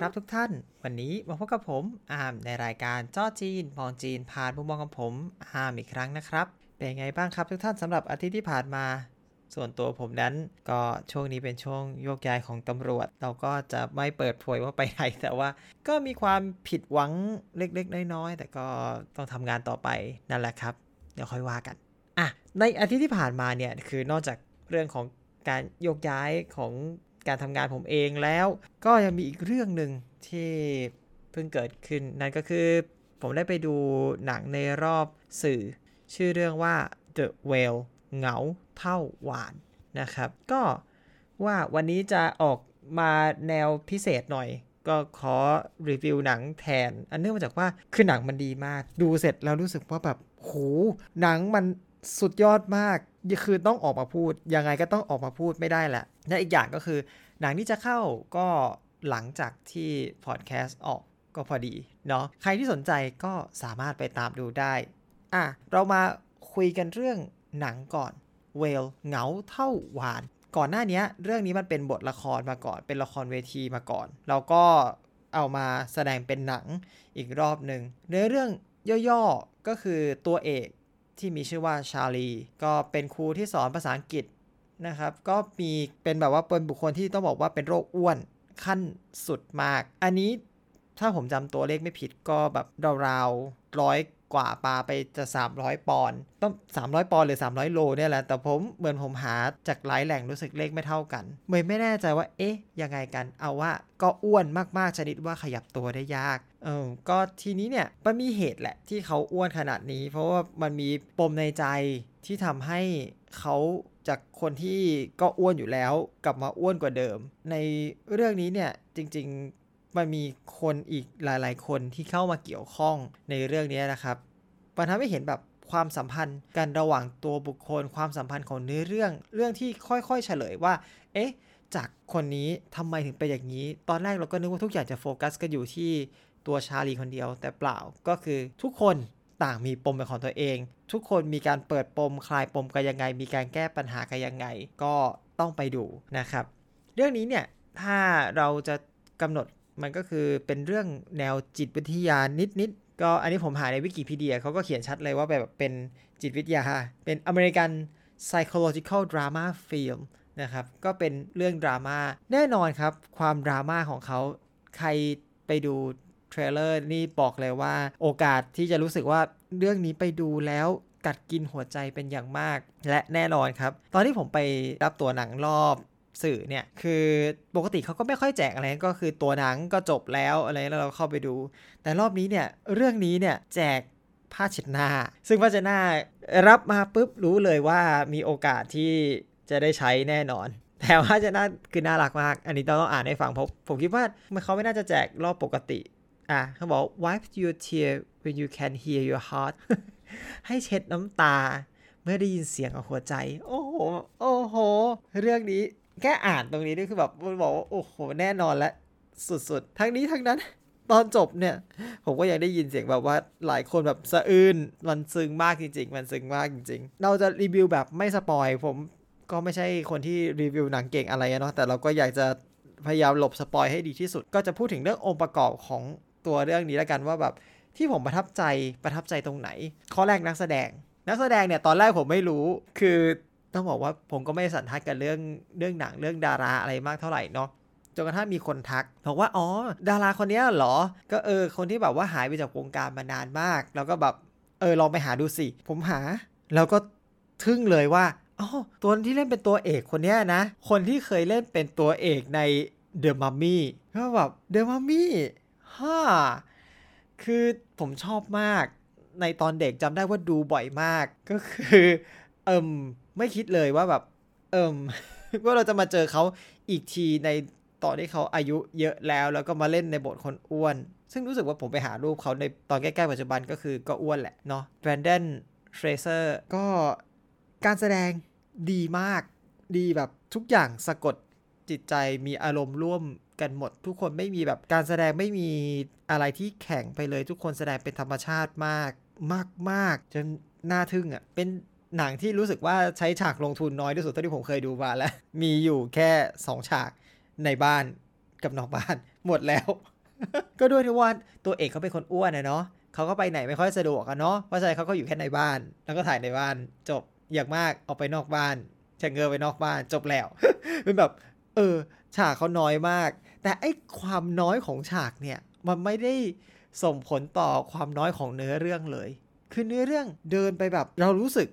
ครับทุกท่าน วันนี้มาพบกับผมอามในรายการจ้อจีนมองจีนผ่านมุมมองของผมอามอีกครั้งนะครับ เป็นไงบ้างครับทุกท่านสำหรับอาทิตย์ที่ผ่านมา ส่วนตัวผมนั้นก็ช่วงนี้เป็นช่วงโยกย้ายของตำรวจ เราก็จะไม่เปิดเผยว่าไปไหนแต่ว่า ก็มีความผิดหวังเล็กๆน้อยๆแต่ก็ต้องทำงานต่อไปนั่นแหละครับ เดี๋ยวค่อยว่ากันอะในอาทิตย์ที่ผ่านมาเนี่ยคือนอกจากเรื่องของการโยกย้ายของ การทำงานผมเองแล้ว ก็ยังมีอีกเรื่องหนึ่งที่เพิ่งเกิดขึ้น นั่นก็คือ ผมได้ไปดูหนังในรอบสื่อ ชื่อเรื่องว่า The Whale เหงาเท่าหวานนะครับ ก็ว่าวันนี้จะออกมาแนวพิเศษหน่อย ก็ขอรีวิวหนังแทน อันเนื่องมาจากว่าคือหนังมันดีมาก ดูเสร็จแล้วรู้สึกว่าแบบโหหนังมัน สุดยอดมากคือต้องออกมาพูด ยังไงก็ต้องออกมาพูดไม่ได้แหละและอีกอย่างก็คือ หนังที่จะเข้าก็หลังจากที่พอดแคสต์ออกก็พอดีเนาะใครที่สนใจก็สามารถไปตามดูได้อะเรามาคุยกันเรื่องหนังก่อนเวลเหงาเท่าหวาน ก่อนหน้านี้เรื่องนี้มันเป็นบทละครมาก่อน เป็นละครเวทีมาก่อน เราก็เอามาแสดงเป็นหนังอีกรอบหนึ่งเนื้อเรื่องย่อๆก็คือตัวเอก ที่มีชื่อว่าชาลี ก็เป็นครูที่สอนภาษาอังกฤษนะครับ ก็มีเป็นแบบว่าเป็นบุคคลที่ต้องบอกว่าเป็นโรคอ้วนขั้นสุดมาก อันนี้ถ้าผมจำตัวเลขไม่ผิดก็แบบราวๆร้อย กว่าปลาไปจะ300 ปอนด์ต้อง 300 ปอนด์หรือ 300 โลเนี่ยแหละ แต่ผมเหมือนผมหาจากหลายแหล่งรู้สึกเลขไม่เท่ากันเมยไม่แน่ใจว่า เอ๊ะ ยังไงกัน เอาว่าก็อ้วนมากๆชนิดว่าขยับตัวได้ยาก เออก็ทีนี้เนี่ยมันมีเหตุแหละที่เขาอ้วนขนาดนี้ เพราะว่ามันมีปมในใจที่ทำให้เขาจากคนที่ก็อ้วนอยู่แล้วกลับมาอ้วนกว่าเดิม ในเรื่องนี้เนี่ยจริง ๆ มันมีคนอีกหลาย ๆ คนที่เข้ามาเกี่ยวข้องในเรื่องนี้นะครับมันทำให้เห็นแบบความสัมพันธ์กันระหว่างตัวบุคคล ความสัมพันธ์ของเนื้อเรื่อง เรื่องที่ค่อยๆเฉลยว่า เอ๊ะ จากคนนี้ทำไมถึงเป็นอย่างนี้ ตอนแรกเราก็นึกว่าทุกอย่างจะโฟกัสกันอยู่ที่ตัวชาลีคนเดียว แต่เปล่าก็คือทุกคนต่างมีปมเป็นของตัวเอง ทุกคนมีการเปิดปมคลายปมกันยังไง มีการแก้ปัญหากันยังไง ก็ต้องไปดูนะครับ เรื่องนี้เนี่ยถ้าเราจะกำหนด มันก็คือเป็นเรื่องแนวจิตวิทยานิดๆก็อันนี้ผมหาในวิกิพีเดียเขาก็เขียนชัดเลยว่าแบบเป็นจิตวิทยา เป็นอเมริกัน psychological drama film นะครับ ก็เป็นเรื่องดราม่าแน่นอนครับ ความดราม่าของเขาใครไปดูเทรลเลอร์นี่บอกเลยว่าโอกาสที่จะรู้สึกว่าเรื่องนี้ไปดูแล้วกัดกินหัวใจเป็นอย่างมาก และแน่นอนครับ ตอนที่ผมไปรับตัวหนังรอบ สื่อเนี่ยคือปกติเขาก็ไม่ค่อยแจกอะไรก็คือตัวหนังก็จบแล้วอะไรแล้วเราเข้าไปดู แต่รอบนี้เนี่ยเรื่องนี้เนี่ยแจกผ้าเช็ดหน้า ซึ่งผ้าเช็ดหน้ารับมาปุ๊บรู้เลยว่ามีโอกาสที่จะได้ใช้แน่นอน แต่ว่าจะน่าคือน่ารักมาก อันนี้ต้องต้องอ่านให้ฟังเพราะผมคิดว่ามันเขาไม่น่าจะแจกรอบปกติ อะเขาบอก wipe your tear when you can hear your heart ให้เช็ดน้ำตา เมื่อได้ยินเสียงของหัวใจ โอ้โห โอ้โห เรื่องนี้ แค่อ่านตรงนี้นี่คือแบบมันบอกว่าโอ้โหแน่นอนและสุดๆ ทั้งนี้ทั้งนั้น ตอนจบเนี่ย ผมก็ยังได้ยินเสียงแบบว่าหลายคนแบบสะอื้นมันซึ้งมากจริงๆ มันซึ้งมากจริงๆ เราจะรีวิวแบบไม่ spoil ผมก็ไม่ใช่คนที่รีวิวหนังเก่งอะไรเนาะแต่เราก็อยากจะพยายามหลบ spoil ให้ดีที่สุด ก็จะพูดถึงเรื่ององค์ประกอบของตัวเรื่องนี้แล้วกันว่าแบบที่ผมประทับใจประทับใจตรงไหน ข้อแรกนักแสดง นักแสดงเนี่ยตอนแรกผมไม่รู้ คือ ต้องบอกว่าผมก็ไม่สันทัดกับเรื่องเรื่องหนังเรื่องดาราอะไรมากเท่าไหร่เนาะจนกระทั่งมีคนทักบอกว่าอ๋อ ดาราคนนี้เหรอ ก็เออ คนที่แบบว่าหายไปจากวงการมานานมาก แล้วก็แบบเออลองไปหาดูสิ ผมหา แล้วก็ทึ่งเลยว่าอ๋อตัวที่เล่นเป็นตัวเอกคนนี้นะ คนที่เคยเล่นเป็นตัวเอกใน The Mummy ก็แบบ The Mummy ฮ่าคือผมชอบมากในตอนเด็กจำได้ว่าดูบ่อยมาก ก็คือเอิม ไม่คิดเลยว่าแบบ เอิมว่าเราจะมาเจอเขาอีกทีในตอนที่เขาอายุเยอะแล้ว แล้วก็มาเล่นในบทคนอ้วน ซึ่งรู้สึกว่าผมไปหารูปเขาในตอนใกล้ๆปัจจุบันก็คือก็อ้วนแหละเนาะ Brendan Fraser ก็การแสดงดีมากดีแบบทุกอย่างสะกดจิตใจมีอารมณ์ร่วมกันหมด ทุกคนไม่มีแบบการแสดงไม่มีอะไรที่แข็งไปเลย ทุกคนแสดงเป็นธรรมชาติมากมากมากจนน่าทึ่งอะ่ะเป็น หนังที่รู้สึกว่าใช้ฉากลงทุนน้อยที่สุดเท่าที่ผมเคยดูมาแล้ว มีอยู่แค่ 2 ฉากในบ้านกับนอกบ้านหมดแล้ว ก็ด้วยที่ว่าตัวเอกเขาเป็นคนอ้วนนะเนาะเขาก็ไปไหนไม่ค่อยสะดวกอะเนาะเพราะฉะนั้นเขาก็อยู่แค่ในบ้าน แล้วก็ถ่ายในบ้านจบอย่างมากออกไปนอกบ้านชะเงอไปนอกบ้านจบแล้วเป็นแบบ เออ ฉากเขาน้อยมาก แต่ไอ้ความน้อยของฉากเนี่ย มันไม่ได้ส่งผลต่อความน้อยของเนื้อเรื่องเลย คือเนื้อเรื่องเดินไปแบบ เรารู้สึก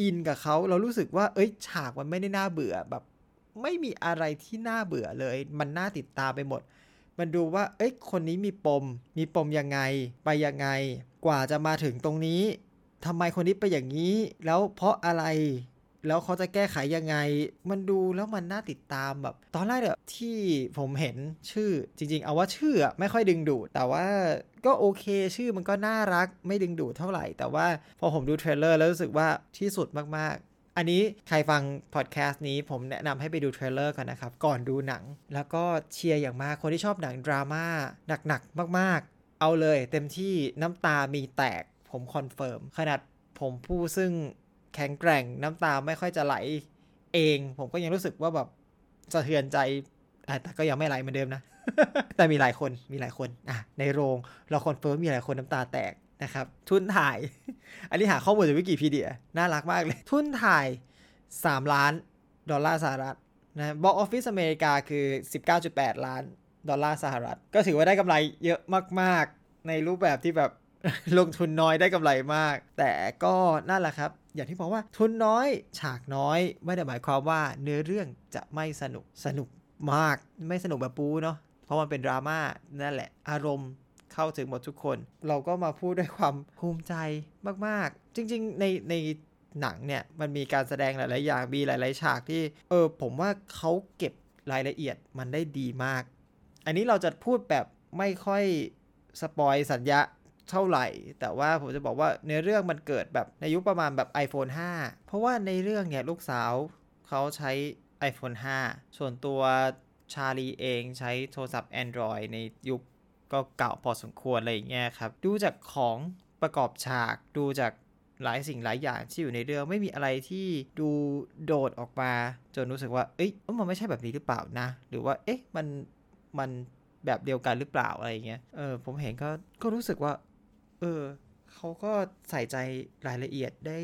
อินกับเขาเรารู้สึกว่า เอ้ย ฉากมันไม่ได้น่าเบื่อแบบ ไม่มีอะไรที่น่าเบื่อเลย มันน่าติดตามไปหมด มันดูว่า เอ้ย คนนี้มีปม มีปมยังไง ไปยังไง กว่าจะมาถึงตรงนี้ทำไมคนนี้ไปอย่างนี้ แล้วเพราะอะไร แล้วเขาจะแก้ไขยังไง มันดูแล้วมันน่าติดตามแบบ ตอนแรกเนี่ยที่ผมเห็นชื่อจริง ๆ เอาว่าชื่อไม่ค่อยดึงดูดแต่ว่าก็โอเคชื่อมันก็น่ารักไม่ดึงดูดเท่าไหร่ แต่ว่าพอผมดู trailer แล้วรู้สึกว่าที่สุดมากๆ อันนี้ใครฟังพอดแคสต์นี้ผมแนะนำให้ไปดู trailer ก่อนนะครับ ก่อนดูหนัง แล้วก็เชียร์อย่างมากคนที่ชอบหนังดราม่าหนักๆมาก ๆ เอาเลยเต็มที่น้ำตามีแตกผม confirm ขนาดผมผู้ซึ่ง แข็งแกร่งน้ำตาไม่ค่อยจะไหลเอง ผมก็ยังรู้สึกว่าแบบสะเทือนใจแต่ก็ยังไม่ไหลเหมือนเดิมนะ แต่มีหลายคนมีหลายคนอะในโรงเรา confirm มีหลายคนน้ำตาแตกนะครับ ทุนถ่าย อันนี้หาข้อมูลจากวิกิพีเดียน่ารักมากเลย ทุนถ่าย 3 ล้านดอลลาร์สหรัฐนะ box office อเมริกาคือ 19.8 ล้านดอลลาร์สหรัฐ ก็ถือว่าได้กำไรเยอะมาก ๆ ในรูปแบบที่แบบลงทุนน้อยได้กำไรมาก แต่ก็นั่นแหละครับ อย่างที่บอกว่าทุนน้อยฉากน้อยไม่ได้หมายความว่าเนื้อเรื่องจะไม่สนุกสนุกมากไม่สนุกแบบปูเนาะเพราะมันเป็นดราม่านั่นแหละ อารมณ์เข้าถึงหมดทุกคน เราก็มาพูดด้วยความภูมิใจมากๆ จริง ๆ ในในหนังเนี่ยมันมีการแสดงหลาย ๆ อย่างมีหลาย ๆ ฉากที่ เออ ผมว่าเขาเก็บรายละเอียดมันได้ดีมาก อันนี้เราจะพูดแบบไม่ค่อยสปอยสัญญา เท่าไหร่ แต่ว่าผมจะบอกว่าในเรื่องมันเกิดแบบในยุคประมาณแบบ iPhone 5 เพราะว่าในเรื่องเนี่ยลูกสาวเขาใช้ iPhone 5 ส่วนตัวชาลีเองใช้โทรศัพท์ Android ในยุคก็เก่าพอสมควรอะไรอย่างเงี้ยครับ ดูจากของประกอบฉากดูจากหลายสิ่งหลายอย่างที่อยู่ในเรื่องไม่มีอะไรที่ดูโดดออกมา จนรู้สึกว่า เอ้ยมันไม่ใช่แบบนี้หรือเปล่านะ หรือว่า เอ๊ะ มัน มันแบบเดียวกันหรือเปล่าอะไรอย่างเงี้ย เออ ผมเห็นก็ ก็รู้สึกว่า เออเขาก็ใส่ใจรายละเอียดได้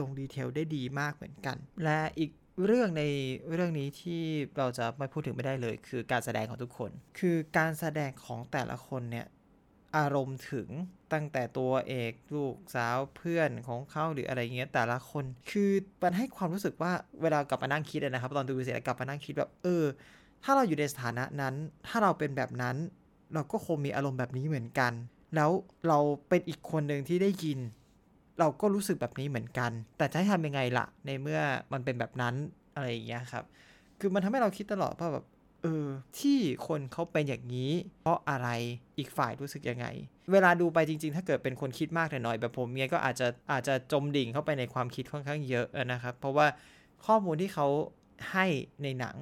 ลงดีเทลได้ดีมากเหมือนกัน และอีกเรื่องในเรื่องนี้ที่เราจะไม่พูดถึงไม่ได้เลย คือการแสดงของทุกคน คือการแสดงของแต่ละคนเนี่ยอารมณ์ถึงตั้งแต่ตัวเอกลูกสาวเพื่อนของเขาหรืออะไรเงี้ยแต่ละคน คือมันให้ความรู้สึกว่าเวลากลับมานั่งคิดนะครับ ตอนดูเสร็จแล้วกลับมานั่งคิดแบบเออ ถ้าเราอยู่ในสถานะนั้น ถ้าเราเป็นแบบนั้น เราก็คงมีอารมณ์แบบนี้เหมือนกัน แล้วเราเป็นอีกคนหนึ่งที่ได้ยิน เราก็รู้สึกแบบนี้เหมือนกัน แต่จะให้ทำยังไงล่ะ ในเมื่อมันเป็นแบบนั้นอะไรอย่างเงี้ยครับ คือมันทำให้เราคิดตลอดว่าแบบเออที่คนเขาเป็นอย่างนี้ เพราะอะไรอีกฝ่ายรู้สึกยังไง เวลาดูไปจริง ๆ ถ้าเกิดเป็นคนคิดมากหน่อยแบบผมเนี่ยก็อาจจะอาจจะจมดิ่งเข้าไปในความคิดค่อนข้างเยอะนะครับ เพราะว่าข้อมูลที่เขาให้ในหนัง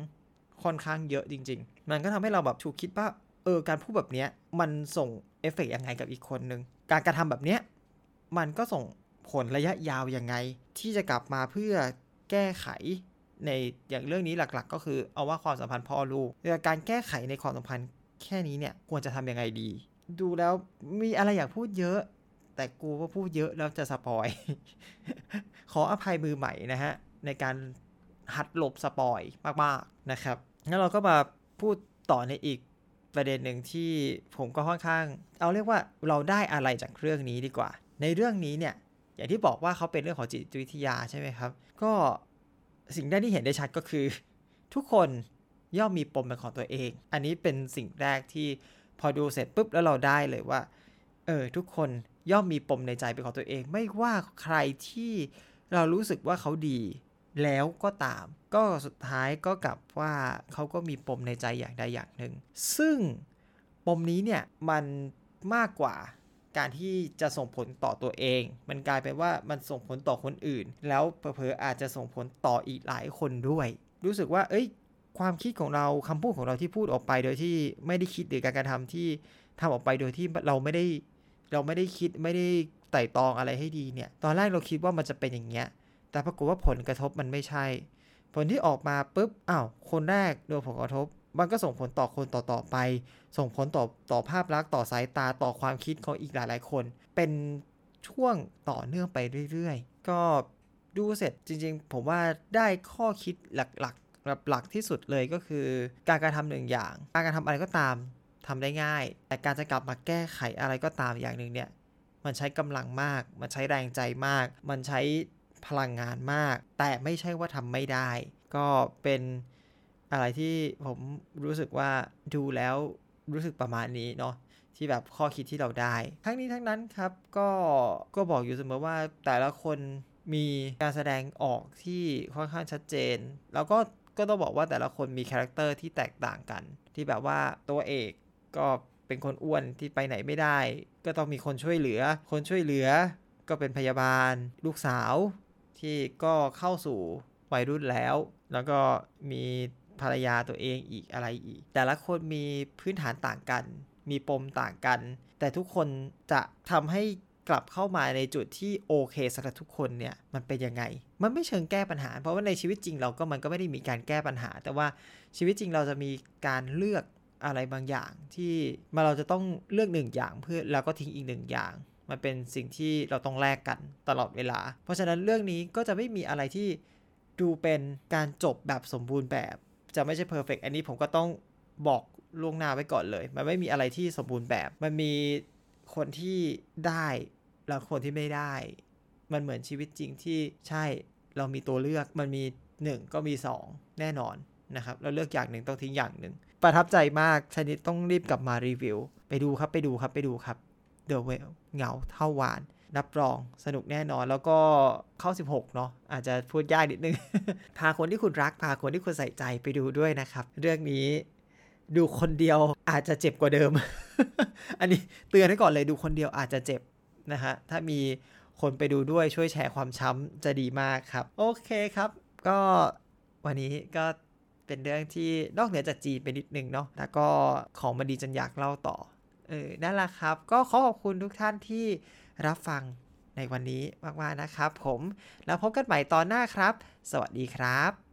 ค่อนข้างเยอะจริง ๆ มันก็ทำให้เราแบบถูกคิดว่าเออการพูดแบบเนี้ยมันส่ง เอฟเฟกยังไงกับอีกคนนึง การกระทำแบบเนี้ยมันก็ส่งผลระยะยาวยังไง ที่จะกลับมาเพื่อแก้ไขในอย่างเรื่องนี้หลักๆ ก็คือเอาว่าความสัมพันธ์พ่อลูกการแก้ไขในความสัมพันธ์แค่นี้เนี่ยควรจะทำยังไงดี ดูแล้วมีอะไรอยากพูดเยอะ แต่กูก็พูดเยอะแล้วจะสปอย ขออภัยมือใหม่นะฮะ ในการหัดหลบสปอยมากๆนะครับงั้นเราก็มาพูดต่อในอีก ประเด็นหนึ่งที่ผมก็ค่อนข้าง เอาเรียกว่าเราได้อะไรจากเรื่องนี้ดีกว่า ในเรื่องนี้เนี่ย อย่างที่บอกว่าเขาเป็นเรื่องของจิตวิทยาใช่ไหมครับ ก็สิ่งแรกที่เห็นได้ชัดก็คือ ทุกคนย่อมมีปมเป็นของตัวเอง อันนี้เป็นสิ่งแรกที่พอดูเสร็จปุ๊บแล้วเราได้เลยว่า เออทุกคนย่อมมีปมในใจเป็นของตัวเอง ไม่ว่าใครที่เรารู้สึกว่าเขาดี แล้วก็ตาม ก็สุดท้ายก็กลับว่าเขาก็มีปมในใจอย่างใดอย่างหนึ่ง ซึ่งปมนี้เนี่ยมันมากกว่าการที่จะส่งผลต่อตัวเอง มันกลายเป็นว่ามันส่งผลต่อคนอื่น แล้วเผลอๆอาจจะส่งผลต่ออีกหลายคนด้วย รู้สึกว่า เอ้ย ความคิดของเราคำพูดของเราที่พูดออกไป โดยที่ไม่ได้คิดหรือการกระทำที่ทำออกไปโดยที่เราไม่ได้ เราไม่ได้คิดไม่ได้ไต่ตองอะไรให้ดีเนี่ย ตอนแรกเราคิดว่ามันจะเป็นอย่างเงี้ย แต่ปรากฏว่าผลกระทบมันไม่ใช่ ผลที่ออกมาปุ๊บอ้าวคนแรกโดนผลกระทบ มันก็ส่งผลต่อคนต่อต่อไป ส่งผลต่อต่อภาพลักษณ์ต่อสายตาต่อความคิดของอีกหลายๆคน เป็นช่วงต่อเนื่องไปเรื่อยๆ ก็ดูเสร็จจริงๆ ผมว่าได้ข้อคิดหลักๆหลักที่สุดเลยก็คือ การกระทำหนึ่งอย่าง การกระทำอะไรก็ตามทำได้ง่าย แต่การจะกลับมาแก้ไขอะไรก็ตามอย่างหนึ่งเนี่ย มันใช้กำลังมาก มันใช้แรงใจมาก มันใช้ พลังงานมาก แต่ไม่ใช่ว่าทำไม่ได้ ก็เป็นอะไรที่ผมรู้สึกว่าดูแล้วรู้สึกประมาณนี้เนาะที่แบบข้อคิดที่เราได้ ทั้งนี้ทั้งนั้นครับก็ก็บอกอยู่เสมอว่าแต่ละคนมีการแสดงออกที่ค่อนข้างชัดเจน แล้วก็ก็ต้องบอกว่าแต่ละคนมี character ที่แตกต่างกัน ที่แบบว่าตัวเอกก็เป็นคนอ้วนที่ไปไหนไม่ได้ ก็ต้องมีคนช่วยเหลือ คนช่วยเหลือก็เป็นพยาบาล ลูกสาว ที่ก็เข้าสู่วัยรุ่นแล้ว แล้วก็มีภรรยาตัวเองอีกอะไรอีก แต่ละคนมีพื้นฐานต่างกัน มีปมต่างกัน แต่ทุกคนจะทำให้กลับเข้ามาในจุดที่โอเคสำหรับทุกคนเนี่ยมันเป็นยังไง มันไม่เชิงแก้ปัญหา เพราะว่าในชีวิตจริงเราก็มันก็ไม่ได้มีการแก้ปัญหา แต่ว่าชีวิตจริงเราจะมีการเลือกอะไรบางอย่างที่มาเราจะต้องเลือกหนึ่งอย่างเพื่อแล้วก็ทิ้งอีกหนึ่งอย่าง มันเป็นสิ่งที่เราต้องแลกกันตลอดเวลา เพราะฉะนั้นเรื่องนี้ก็จะไม่มีอะไรที่ดูเป็นการจบแบบสมบูรณ์แบบ จะไม่ใช่เพอร์เฟกอันนี้ผมก็ต้องบอกล่วงหน้าไว้ก่อนเลย มันไม่มีอะไรที่สมบูรณ์แบบ มันมีคนที่ได้แล้วคนที่ไม่ได้ มันเหมือนชีวิตจริงที่ใช่เรามีตัวเลือก มันมี 1 ก็มี 2 แน่นอนนะครับ เราเลือกอย่างหนึ่งต้องทิ้งอย่างหนึ่ง ประทับใจมากชนิดต้องรีบกลับมารีวิว ไปดูครับไปดูครับไปดูครับ The Well เหงาเท่าวาน รับรองสนุกแน่นอนแล้วก็เข้า 16 เนาะอาจจะพูดยากนิดนึง พาคนที่คุณรัก พาคนที่คุณใส่ใจไปดูด้วยนะครับ เรื่องนี้ดูคนเดียวอาจจะเจ็บกว่าเดิม อันนี้เตือนให้ก่อนเลยดูคนเดียวอาจจะเจ็บนะฮะถ้ามีคนไปดูด้วยช่วยแชร์ความช้ำจะดีมากครับ โอเคครับ ก็วันนี้ก็เป็นเรื่องที่นอกเหนือจากจีนไปนิดนึงเนาะแล้วก็ของมันดีจนอยากเล่าต่อ เออนั่นแหละครับ ก็ขอขอบคุณทุกท่านที่รับฟังในวันนี้มากๆนะครับ ผมแล้วพบกันใหม่ตอนหน้าครับ สวัสดีครับ